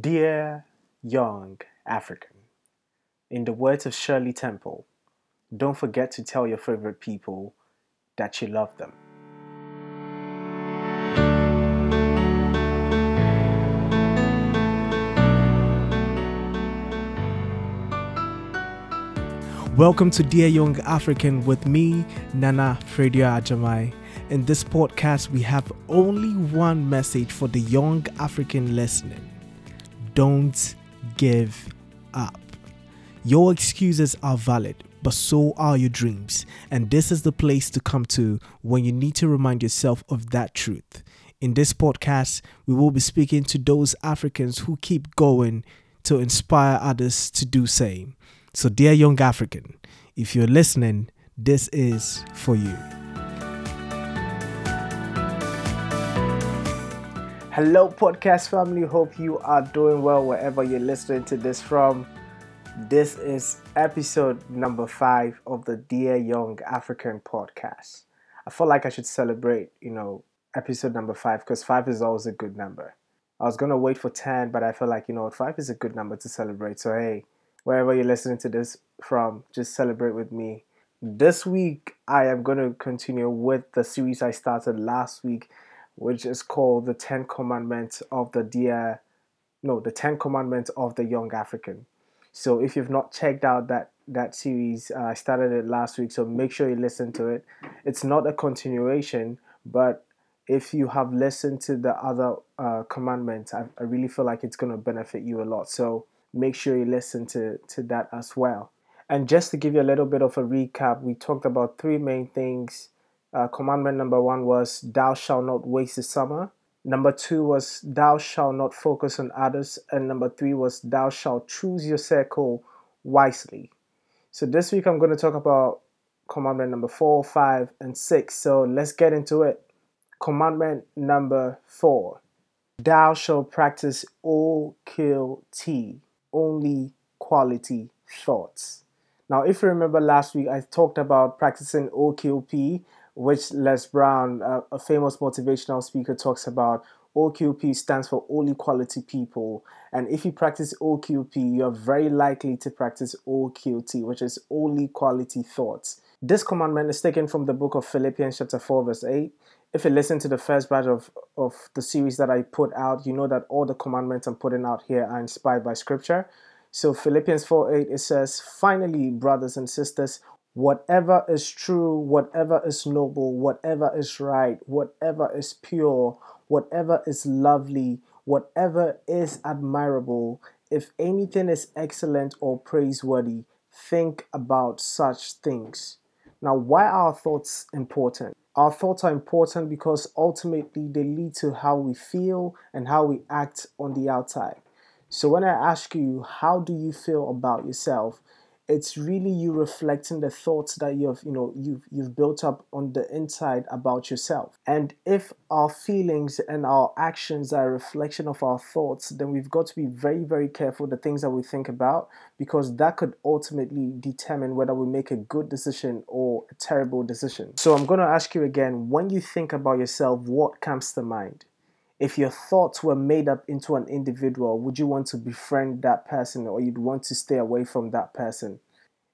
Dear young African, in the words of Shirley Temple, don't forget to tell your favorite people that you love them. Welcome to Dear Young African with me, Nana Fredia Ajamai. In this podcast, we have only one message for the young African listening don't give up. Your excuses are valid, but so are your dreams. And this is the place to come to when you need to remind yourself of that truth. In this podcast, we will be speaking to those Africans who keep going to inspire others to do same. So dear young African, if you're listening, this is for you. Hello, podcast family. Hope you are doing well wherever you're listening to this from. This is episode number five of the Dear Young African podcast. I felt like I should celebrate, you know, episode number five because five is always a good number. I was gonna wait for 10, but I felt like, you know, five is a good number to celebrate. So, hey, wherever you're listening to this from, just celebrate with me. This week, I am going to continue with the series I started last week which is called the Ten Commandments of the Dear, no, the Ten Commandments of the Young African. So if you've not checked out that that series, uh, I started it last week, so make sure you listen to it. It's not a continuation, but if you have listened to the other uh, commandments, I, I really feel like it's going to benefit you a lot. So make sure you listen to, to that as well. And just to give you a little bit of a recap, we talked about three main things uh, commandment number one was, Thou shalt not waste the summer. Number two was, Thou shalt not focus on others. And number three was, Thou shalt choose your circle wisely. So this week I'm going to talk about commandment number four, five, and six. So let's get into it. Commandment number four Thou shalt practice OQT, only quality thoughts. Now, if you remember last week, I talked about practicing OQP, which Les Brown, uh, a famous motivational speaker, talks about. OQP stands for Only Quality People. And if you practice OQP, you're very likely to practice OQT, which is Only Quality Thoughts. This commandment is taken from the book of Philippians, chapter 4, verse 8. If you listen to the first batch of, of the series that I put out, you know that all the commandments I'm putting out here are inspired by scripture. So, Philippians 4 8, it says, Finally, brothers and sisters, whatever is true, whatever is noble, whatever is right, whatever is pure, whatever is lovely, whatever is admirable, if anything is excellent or praiseworthy, think about such things. Now, why are our thoughts important? Our thoughts are important because ultimately they lead to how we feel and how we act on the outside. So, when I ask you, how do you feel about yourself? It's really you reflecting the thoughts that you've you know you've you've built up on the inside about yourself. And if our feelings and our actions are a reflection of our thoughts then we've got to be very very careful the things that we think about because that could ultimately determine whether we make a good decision or a terrible decision. So i'm going to ask you again when you think about yourself what comes to mind if your thoughts were made up into an individual, would you want to befriend that person or you'd want to stay away from that person?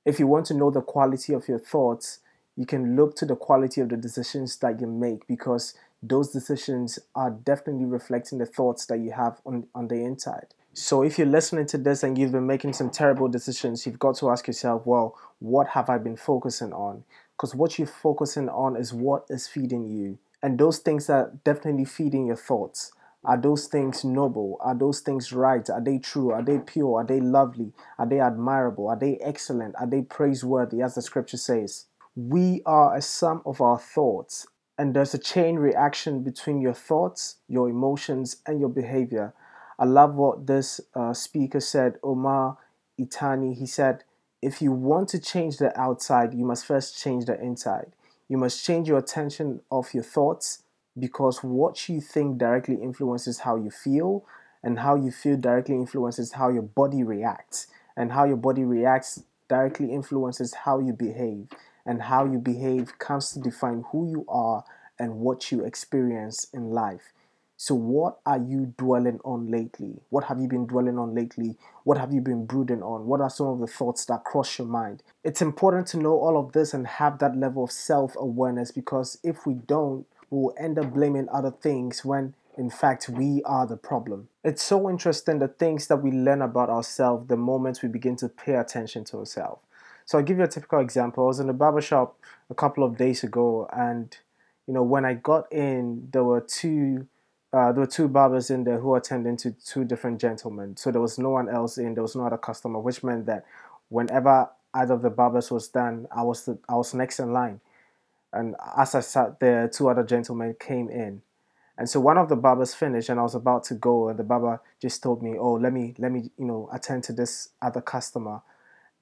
If you want to know the quality of your thoughts, you can look to the quality of the decisions that you make because those decisions are definitely reflecting the thoughts that you have on, on the inside. So if you're listening to this and you've been making some terrible decisions, you've got to ask yourself, well, what have I been focusing on? Because what you're focusing on is what is feeding you and those things are definitely feeding your thoughts. Are those things noble? Are those things right? Are they true? Are they pure? Are they lovely? Are they admirable? Are they excellent? Are they praiseworthy, as the scripture says? We are a sum of our thoughts, and there's a chain reaction between your thoughts, your emotions, and your behavior. I love what this uh, speaker said, Omar Itani. He said, If you want to change the outside, you must first change the inside. You must change your attention of your thoughts because what you think directly influences how you feel, and how you feel directly influences how your body reacts, and how your body reacts directly influences how you behave, and how you behave comes to define who you are and what you experience in life. So, what are you dwelling on lately? What have you been dwelling on lately? What have you been brooding on? What are some of the thoughts that cross your mind? It's important to know all of this and have that level of self awareness because if we don't, we'll end up blaming other things when in fact we are the problem. It's so interesting the things that we learn about ourselves the moment we begin to pay attention to ourselves. So I'll give you a typical example. I was in a barber shop a couple of days ago and you know when I got in there were two uh, there were two barbers in there who attended to two different gentlemen. So there was no one else in. There was no other customer, which meant that whenever either of the barbers was done, I was the, I was next in line. And as I sat there, two other gentlemen came in. And so one of the barbers finished, and I was about to go, and the barber just told me, "Oh, let me let me you know attend to this other customer,"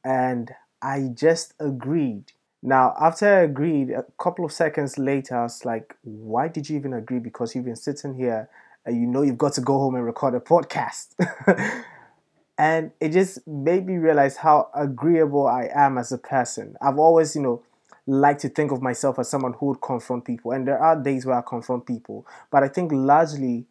and I just agreed now, after I agreed, a couple of seconds later, I was like, why did you even agree? Because you've been sitting here and you know you've got to go home and record a podcast. and it just made me realize how agreeable I am as a person. I've always, you know, like to think of myself as someone who would confront people. And there are days where I confront people. But I think largely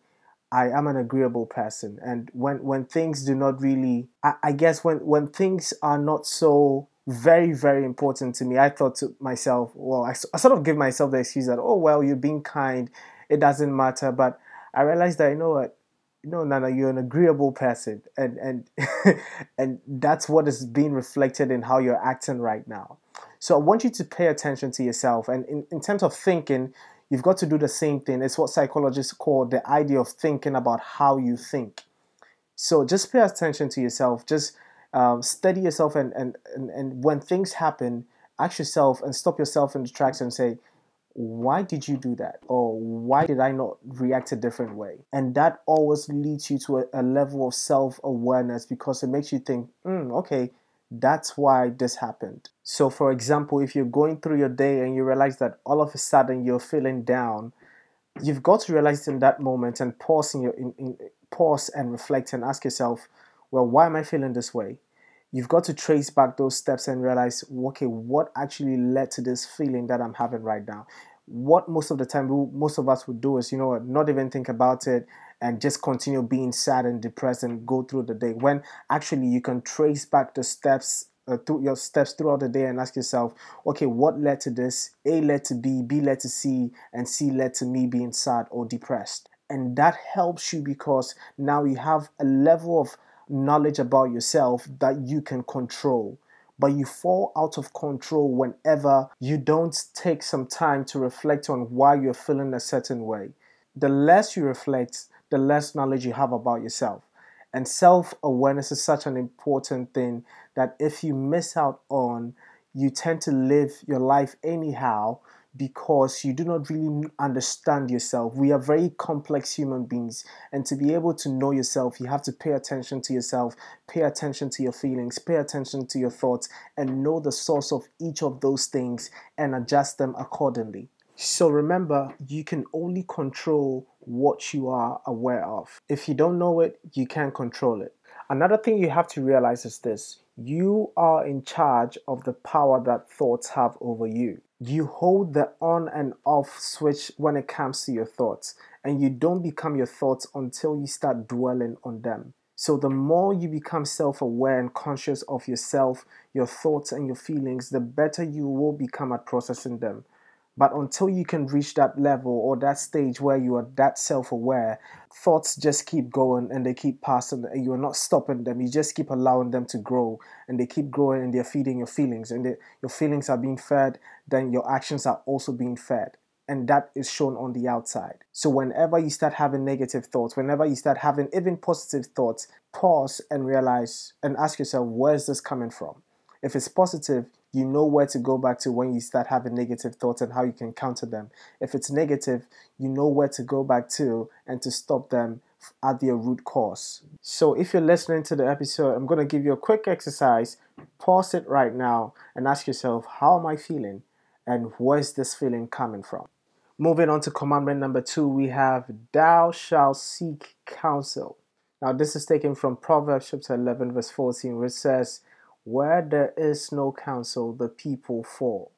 I am an agreeable person. And when, when things do not really, I, I guess when, when things are not so very, very important to me. I thought to myself, well, I, I sort of give myself the excuse that, oh, well, you're being kind, it doesn't matter. But I realized that, you know what, no, Nana, you're an agreeable person, and and and that's what is being reflected in how you're acting right now. So I want you to pay attention to yourself, and in, in terms of thinking, you've got to do the same thing. It's what psychologists call the idea of thinking about how you think. So just pay attention to yourself. Just um, steady yourself and, and, and, and when things happen, ask yourself and stop yourself in the tracks and say, why did you do that? Or why did I not react a different way? And that always leads you to a, a level of self awareness because it makes you think, mm, okay, that's why this happened. So, for example, if you're going through your day and you realize that all of a sudden you're feeling down, you've got to realize in that moment and pause in your in, in, pause and reflect and ask yourself, well, why am I feeling this way? You've got to trace back those steps and realize, okay, what actually led to this feeling that I'm having right now? What most of the time, most of us would do is, you know, not even think about it and just continue being sad and depressed and go through the day. When actually you can trace back the steps uh, through your steps throughout the day and ask yourself, okay, what led to this? A led to B, B led to C, and C led to me being sad or depressed. And that helps you because now you have a level of knowledge about yourself that you can control. But you fall out of control whenever you don't take some time to reflect on why you're feeling a certain way. The less you reflect, the less knowledge you have about yourself. And self awareness is such an important thing that if you miss out on, you tend to live your life anyhow because you do not really understand yourself. We are very complex human beings, and to be able to know yourself, you have to pay attention to yourself, pay attention to your feelings, pay attention to your thoughts, and know the source of each of those things and adjust them accordingly. So remember, you can only control what you are aware of. If you don't know it, you can't control it. Another thing you have to realize is this you are in charge of the power that thoughts have over you you hold the on and off switch when it comes to your thoughts, and you don't become your thoughts until you start dwelling on them. So, the more you become self aware and conscious of yourself, your thoughts, and your feelings, the better you will become at processing them. But until you can reach that level or that stage where you are that self aware, thoughts just keep going and they keep passing and you're not stopping them. You just keep allowing them to grow and they keep growing and they're feeding your feelings. And they, your feelings are being fed, then your actions are also being fed. And that is shown on the outside. So, whenever you start having negative thoughts, whenever you start having even positive thoughts, pause and realize and ask yourself, where is this coming from? If it's positive, you know where to go back to when you start having negative thoughts and how you can counter them. If it's negative, you know where to go back to and to stop them at their root cause. So, if you're listening to the episode, I'm going to give you a quick exercise. Pause it right now and ask yourself, How am I feeling? And where's this feeling coming from? Moving on to commandment number two, we have, Thou shalt seek counsel. Now, this is taken from Proverbs chapter 11, verse 14, which says, where there is no counsel, the people fall,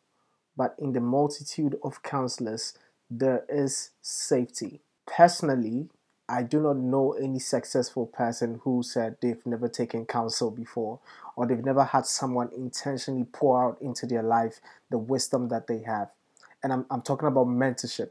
but in the multitude of counselors, there is safety. Personally, I do not know any successful person who said they've never taken counsel before or they've never had someone intentionally pour out into their life the wisdom that they have. And I'm, I'm talking about mentorship.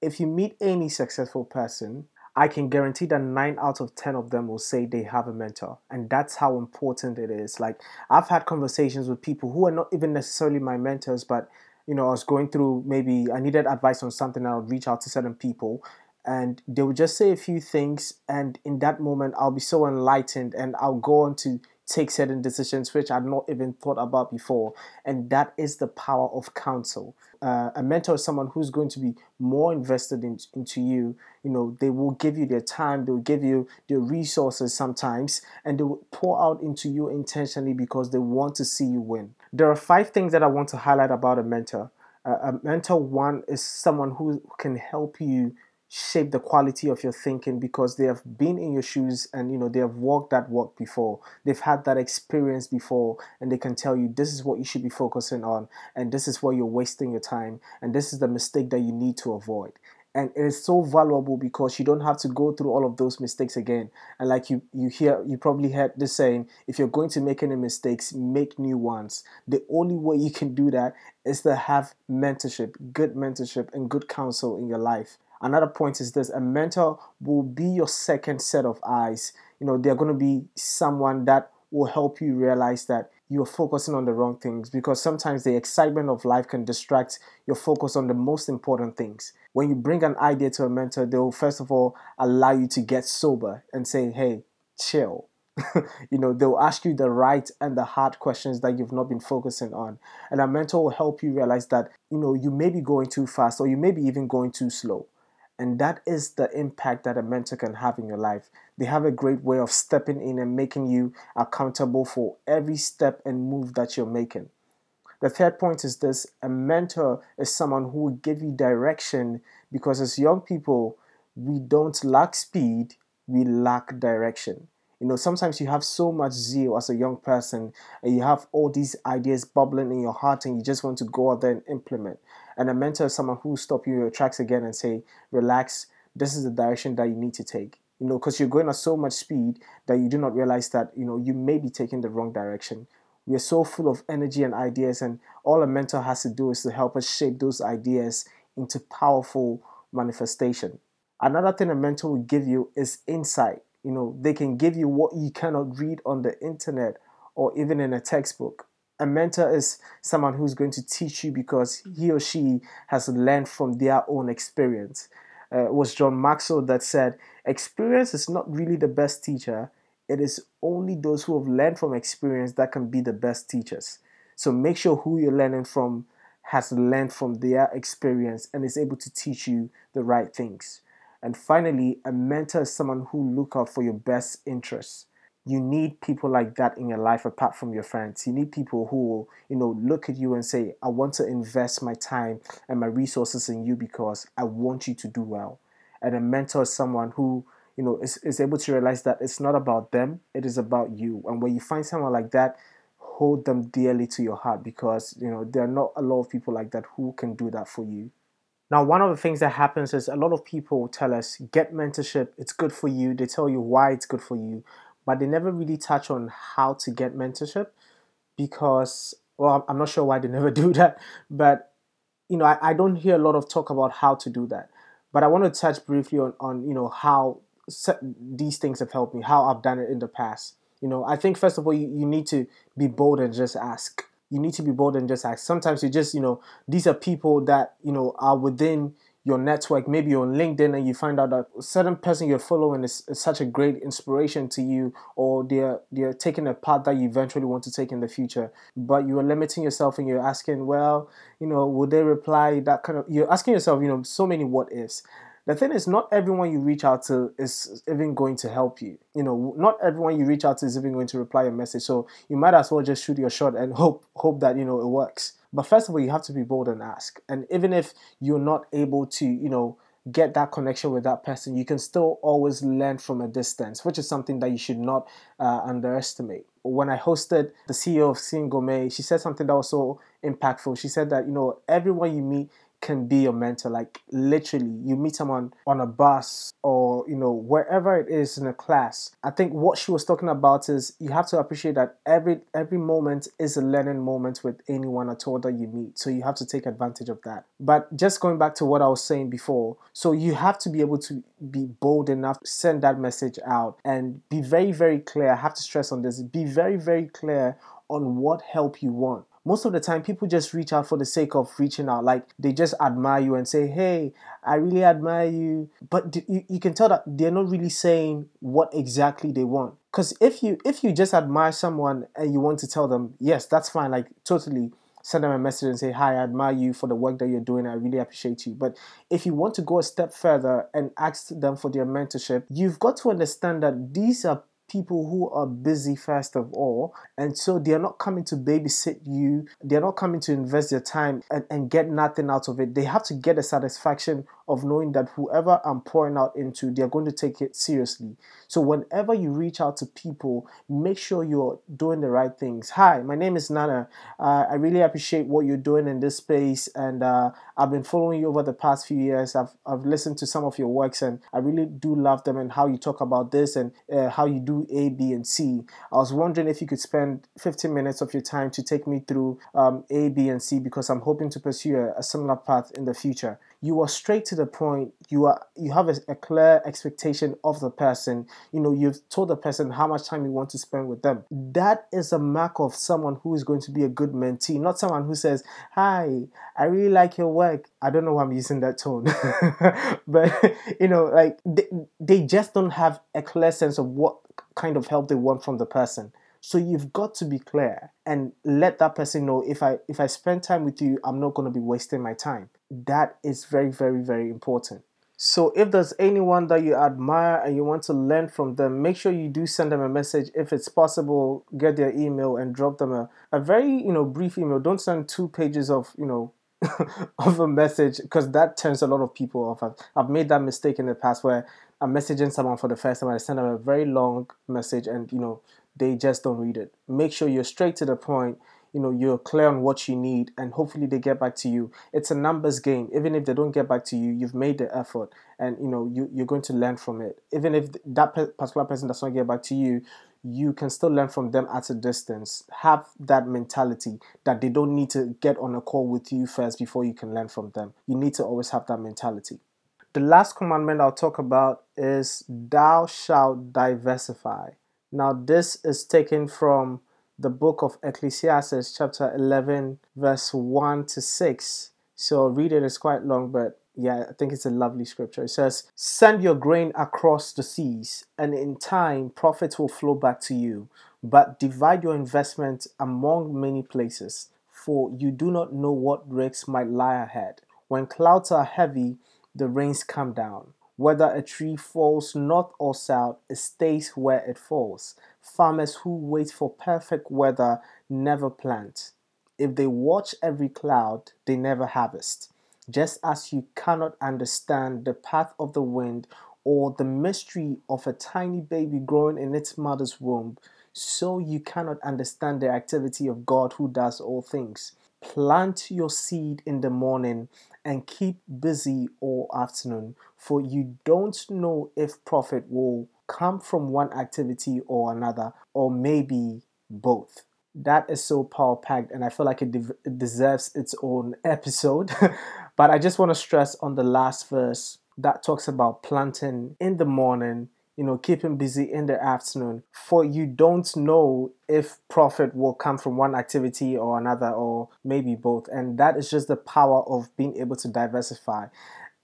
If you meet any successful person, I can guarantee that nine out of 10 of them will say they have a mentor. And that's how important it is. Like, I've had conversations with people who are not even necessarily my mentors, but you know, I was going through maybe I needed advice on something, I would reach out to certain people and they would just say a few things. And in that moment, I'll be so enlightened and I'll go on to take certain decisions which I'd not even thought about before. And that is the power of counsel. Uh, a mentor is someone who's going to be more invested in, into you. You know, they will give you their time, they'll give you their resources sometimes, and they will pour out into you intentionally because they want to see you win. There are five things that I want to highlight about a mentor. Uh, a mentor, one, is someone who can help you shape the quality of your thinking because they have been in your shoes and you know they have walked that walk before. They've had that experience before and they can tell you this is what you should be focusing on and this is where you're wasting your time and this is the mistake that you need to avoid. And it is so valuable because you don't have to go through all of those mistakes again. And like you you hear you probably heard this saying if you're going to make any mistakes make new ones. The only way you can do that is to have mentorship good mentorship and good counsel in your life Another point is this a mentor will be your second set of eyes. You know, they're going to be someone that will help you realize that you're focusing on the wrong things because sometimes the excitement of life can distract your focus on the most important things. When you bring an idea to a mentor, they'll first of all allow you to get sober and say, hey, chill. you know, they'll ask you the right and the hard questions that you've not been focusing on. And a mentor will help you realize that, you know, you may be going too fast or you may be even going too slow. And that is the impact that a mentor can have in your life. They have a great way of stepping in and making you accountable for every step and move that you're making. The third point is this a mentor is someone who will give you direction because as young people, we don't lack speed, we lack direction. You know, sometimes you have so much zeal as a young person and you have all these ideas bubbling in your heart and you just want to go out there and implement. And a mentor is someone who stop you in your tracks again and say, relax, this is the direction that you need to take. You know, because you're going at so much speed that you do not realize that, you know, you may be taking the wrong direction. We are so full of energy and ideas, and all a mentor has to do is to help us shape those ideas into powerful manifestation. Another thing a mentor will give you is insight. You know, they can give you what you cannot read on the internet or even in a textbook a mentor is someone who's going to teach you because he or she has learned from their own experience. Uh, it was John Maxwell that said, Experience is not really the best teacher, it is only those who have learned from experience that can be the best teachers. So make sure who you're learning from has learned from their experience and is able to teach you the right things. And finally, a mentor is someone who look out for your best interests you need people like that in your life apart from your friends. You need people who will, you know, look at you and say, I want to invest my time and my resources in you because I want you to do well. And a mentor is someone who, you know, is, is able to realize that it's not about them, it is about you. And when you find someone like that, hold them dearly to your heart because, you know, there are not a lot of people like that who can do that for you. Now, one of the things that happens is a lot of people tell us, get mentorship, it's good for you. They tell you why it's good for you but they never really touch on how to get mentorship because well i'm not sure why they never do that but you know I, I don't hear a lot of talk about how to do that. But i want to touch briefly on, on you know how these things have helped me how i've done it in the past. You know i think first of all you, you need to be bold and just ask. You need to be bold and just ask. Sometimes you just you know these are people that you know are within your network, maybe on LinkedIn, and you find out that a certain person you're following is, is, such a great inspiration to you, or they're they're taking a path that you eventually want to take in the future, but you are limiting yourself and you're asking, well, you know, would they reply? That kind of you're asking yourself, you know, so many what ifs. The thing is, not everyone you reach out to is even going to help you. You know, not everyone you reach out to is even going to reply your message. So you might as well just shoot your shot and hope hope that you know it works. But first of all, you have to be bold and ask. And even if you're not able to, you know, get that connection with that person, you can still always learn from a distance, which is something that you should not uh, underestimate. When I hosted the CEO of Singome, she said something that was so impactful. She said that, you know, everyone you meet can be your mentor. Like literally, you meet someone on a bus or you know wherever it is in a class. I think what she was talking about is you have to appreciate that every every moment is a learning moment with anyone at all that you meet. So you have to take advantage of that. But just going back to what I was saying before, so you have to be able to be bold enough to send that message out and be very very clear. I have to stress on this. Be very very clear on what help you want most of the time people just reach out for the sake of reaching out. Like they just admire you and say hey i really admire you. But you, you can tell that they're not really saying what exactly they want. Because if you if you just admire someone and you want to tell them yes that's fine. Like totally send them a message and say hi i admire you for the work that you're doing. I really appreciate you. But if you want to go a step further and ask them for their mentorship you've got to understand that these are people who are busy first of all and so they're not coming to babysit you they're not coming to invest their time and, and get nothing out of it. They have to get the satisfaction of knowing that whoever i'm pouring out into they're going to take it seriously. So whenever you reach out to people make sure you're doing the right things. Hi my name is nana. Uh, i really appreciate what you're doing in this space and uh, i've been following you over the past few years. I've, I've listened to some of your works and i really do love them and how you talk about this and uh, how you do a, B, and C. I was wondering if you could spend 15 minutes of your time to take me through um, A, B, and C because I'm hoping to pursue a, a similar path in the future you are straight to the point. You are you have a, a, clear expectation of the person. You know you've told the person how much time you want to spend with them. That is a mark of someone who is going to be a good mentee not someone who says hi i really like your work. I don't know why i'm using that tone. But you know like they, they just don't have a clear sense of what kind of help they want from the person. So you've got to be clear and let that person know if I if I spend time with you, I'm not going to be wasting my time. That is very very very important. So if there's anyone that you admire and you want to learn from them, make sure you do send them a message. If it's possible, get their email and drop them a, a very, you know, brief email. Don't send two pages of, you know, of a message because that turns a lot of people off. I've, I've made that mistake in the past where I'm messaging someone for the first time. I send them a very long message and, you know, they just don't read it. Make sure you're straight to the point. You know, you're clear on what you need, and hopefully they get back to you. It's a numbers game. Even if they don't get back to you, you've made the effort, and you know you you're going to learn from it. Even if that particular person does not get back to you, you can still learn from them at a distance. Have that mentality that they don't need to get on a call with you first before you can learn from them. You need to always have that mentality. The last commandment I'll talk about is thou shalt diversify. Now, this is taken from the book of Ecclesiastes, chapter 11, verse 1 to 6. So, read it, it's quite long, but yeah, I think it's a lovely scripture. It says, Send your grain across the seas, and in time profits will flow back to you. But divide your investment among many places, for you do not know what risks might lie ahead. When clouds are heavy, the rains come down. Whether a tree falls north or south, it stays where it falls. Farmers who wait for perfect weather never plant. If they watch every cloud, they never harvest. Just as you cannot understand the path of the wind or the mystery of a tiny baby growing in its mother's womb, so you cannot understand the activity of God who does all things. Plant your seed in the morning and keep busy all afternoon, for you don't know if profit will come from one activity or another, or maybe both. That is so power packed, and I feel like it, de- it deserves its own episode. but I just want to stress on the last verse that talks about planting in the morning you know, keep him busy in the afternoon. For you don't know if profit will come from one activity or another, or maybe both. And that is just the power of being able to diversify.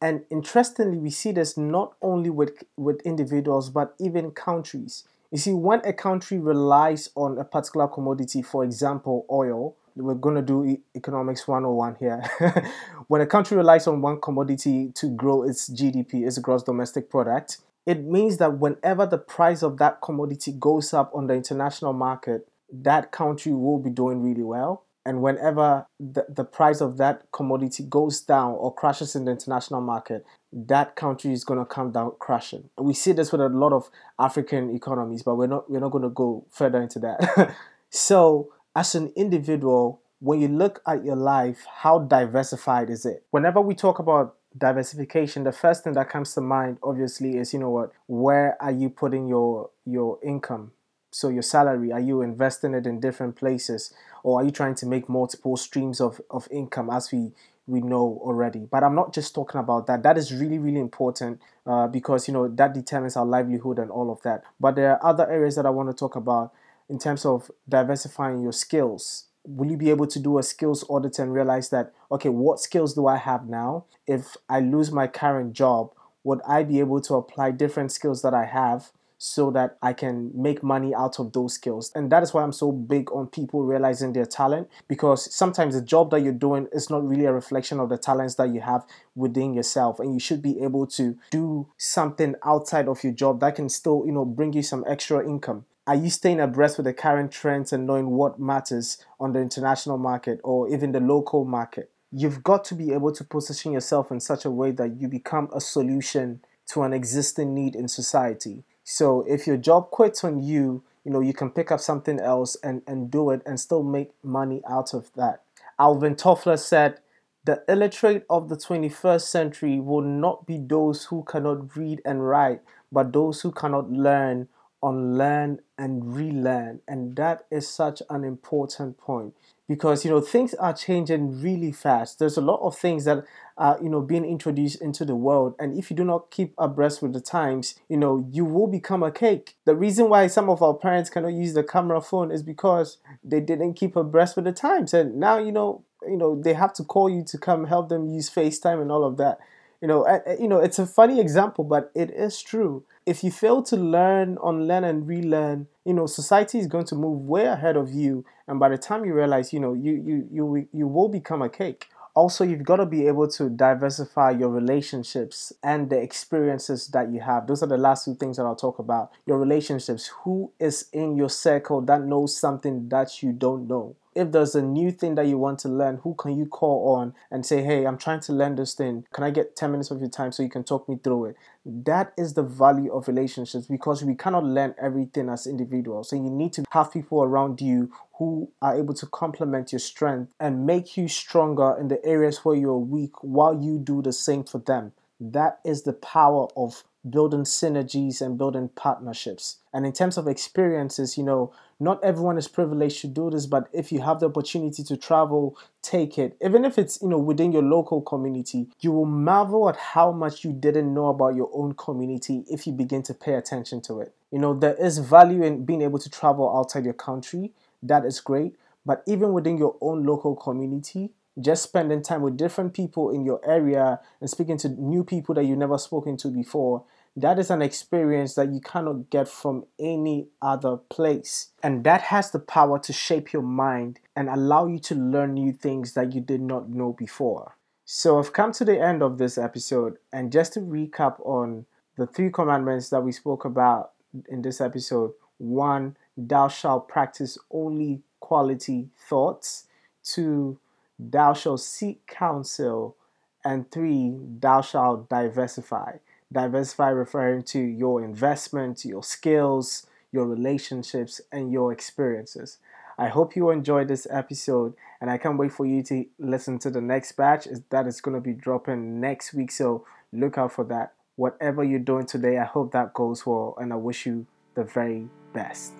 And interestingly, we see this not only with, with individuals, but even countries. You see, when a country relies on a particular commodity, for example, oil, we're going to do economics 101 here. when a country relies on one commodity to grow its GDP, its gross domestic product, it means that whenever the price of that commodity goes up on the international market, that country will be doing really well. And whenever the, the price of that commodity goes down or crashes in the international market, that country is going to come down crashing. We see this with a lot of African economies, but we're not we're not going to go further into that. so, as an individual, when you look at your life, how diversified is it? Whenever we talk about diversification, the first thing that comes to mind obviously is, you know what, where are you putting your your income? So your salary, are you investing it in different places or are you trying to make multiple streams of, of income as we we know already. But I'm not just talking about that. That is really, really important uh, because you know that determines our livelihood and all of that. But there are other areas that I want to talk about in terms of diversifying your skills. Will you be able to do a skills audit and realize that okay, what skills do I have now? If I lose my current job, would I be able to apply different skills that I have so that I can make money out of those skills. And that is why I'm so big on people realizing their talent because sometimes the job that you're doing is not really a reflection of the talents that you have within yourself and you should be able to do something outside of your job that can still, you know, bring you some extra income. Are you staying abreast with the current trends and knowing what matters on the international market or even the local market? You've got to be able to position yourself in such a way that you become a solution to an existing need in society. So if your job quits on you, you know, you can pick up something else and, and do it and still make money out of that. Alvin Toffler said, the illiterate of the 21st century will not be those who cannot read and write, but those who cannot learn, unlearn, and relearn. And that is such an important point because you know things are changing really fast. There's a lot of things that are you know being introduced into the world. And if you do not keep abreast with the times you know you will become a cake. The reason why some of our parents cannot use the camera phone is because they didn't keep abreast with the times. And now you know you know they have to call you to come help them use facetime and all of that. You know you know it's a funny example but it is true if you fail to learn, unlearn, and relearn, you know, society is going to move way ahead of you. And by the time you realize, you know, you you you you will become a cake. Also, you've got to be able to diversify your relationships and the experiences that you have. Those are the last two things that I'll talk about. Your relationships. Who is in your circle that knows something that you don't know? If there's a new thing that you want to learn, who can you call on and say, hey, I'm trying to learn this thing. Can I get 10 minutes of your time so you can talk me through it? That is the value of relationships because we cannot learn everything as individuals. So you need to have people around you who are able to complement your strength and make you stronger in the areas where you're weak while you do the same for them. That is the power of building synergies and building partnerships. And in terms of experiences, you know, not everyone is privileged to do this, but if you have the opportunity to travel, take it. Even if it's, you know, within your local community, you will marvel at how much you didn't know about your own community if you begin to pay attention to it. You know, there is value in being able to travel outside your country. That is great. But even within your own local community, just spending time with different people in your area and speaking to new people that you've never spoken to before that is an experience that you cannot get from any other place. And that has the power to shape your mind and allow you to learn new things that you did not know before. So i've come to the end of this episode. And just to recap on the three commandments that we spoke about in this episode. One thou shalt practice only quality thoughts. Two thou shalt seek counsel, and three, thou shalt diversify. Diversify referring to your investment, your skills, your relationships, and your experiences. I hope you enjoyed this episode, and I can't wait for you to listen to the next batch that is going to be dropping next week. So look out for that. Whatever you're doing today, I hope that goes well, and I wish you the very best.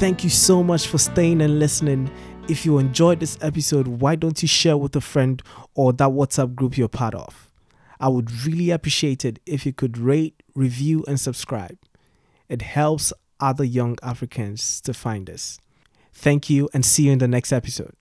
Thank you so much for staying and listening. If you enjoyed this episode, why don't you share with a friend or that WhatsApp group you're part of? I would really appreciate it if you could rate, review, and subscribe. It helps other young Africans to find us. Thank you and see you in the next episode.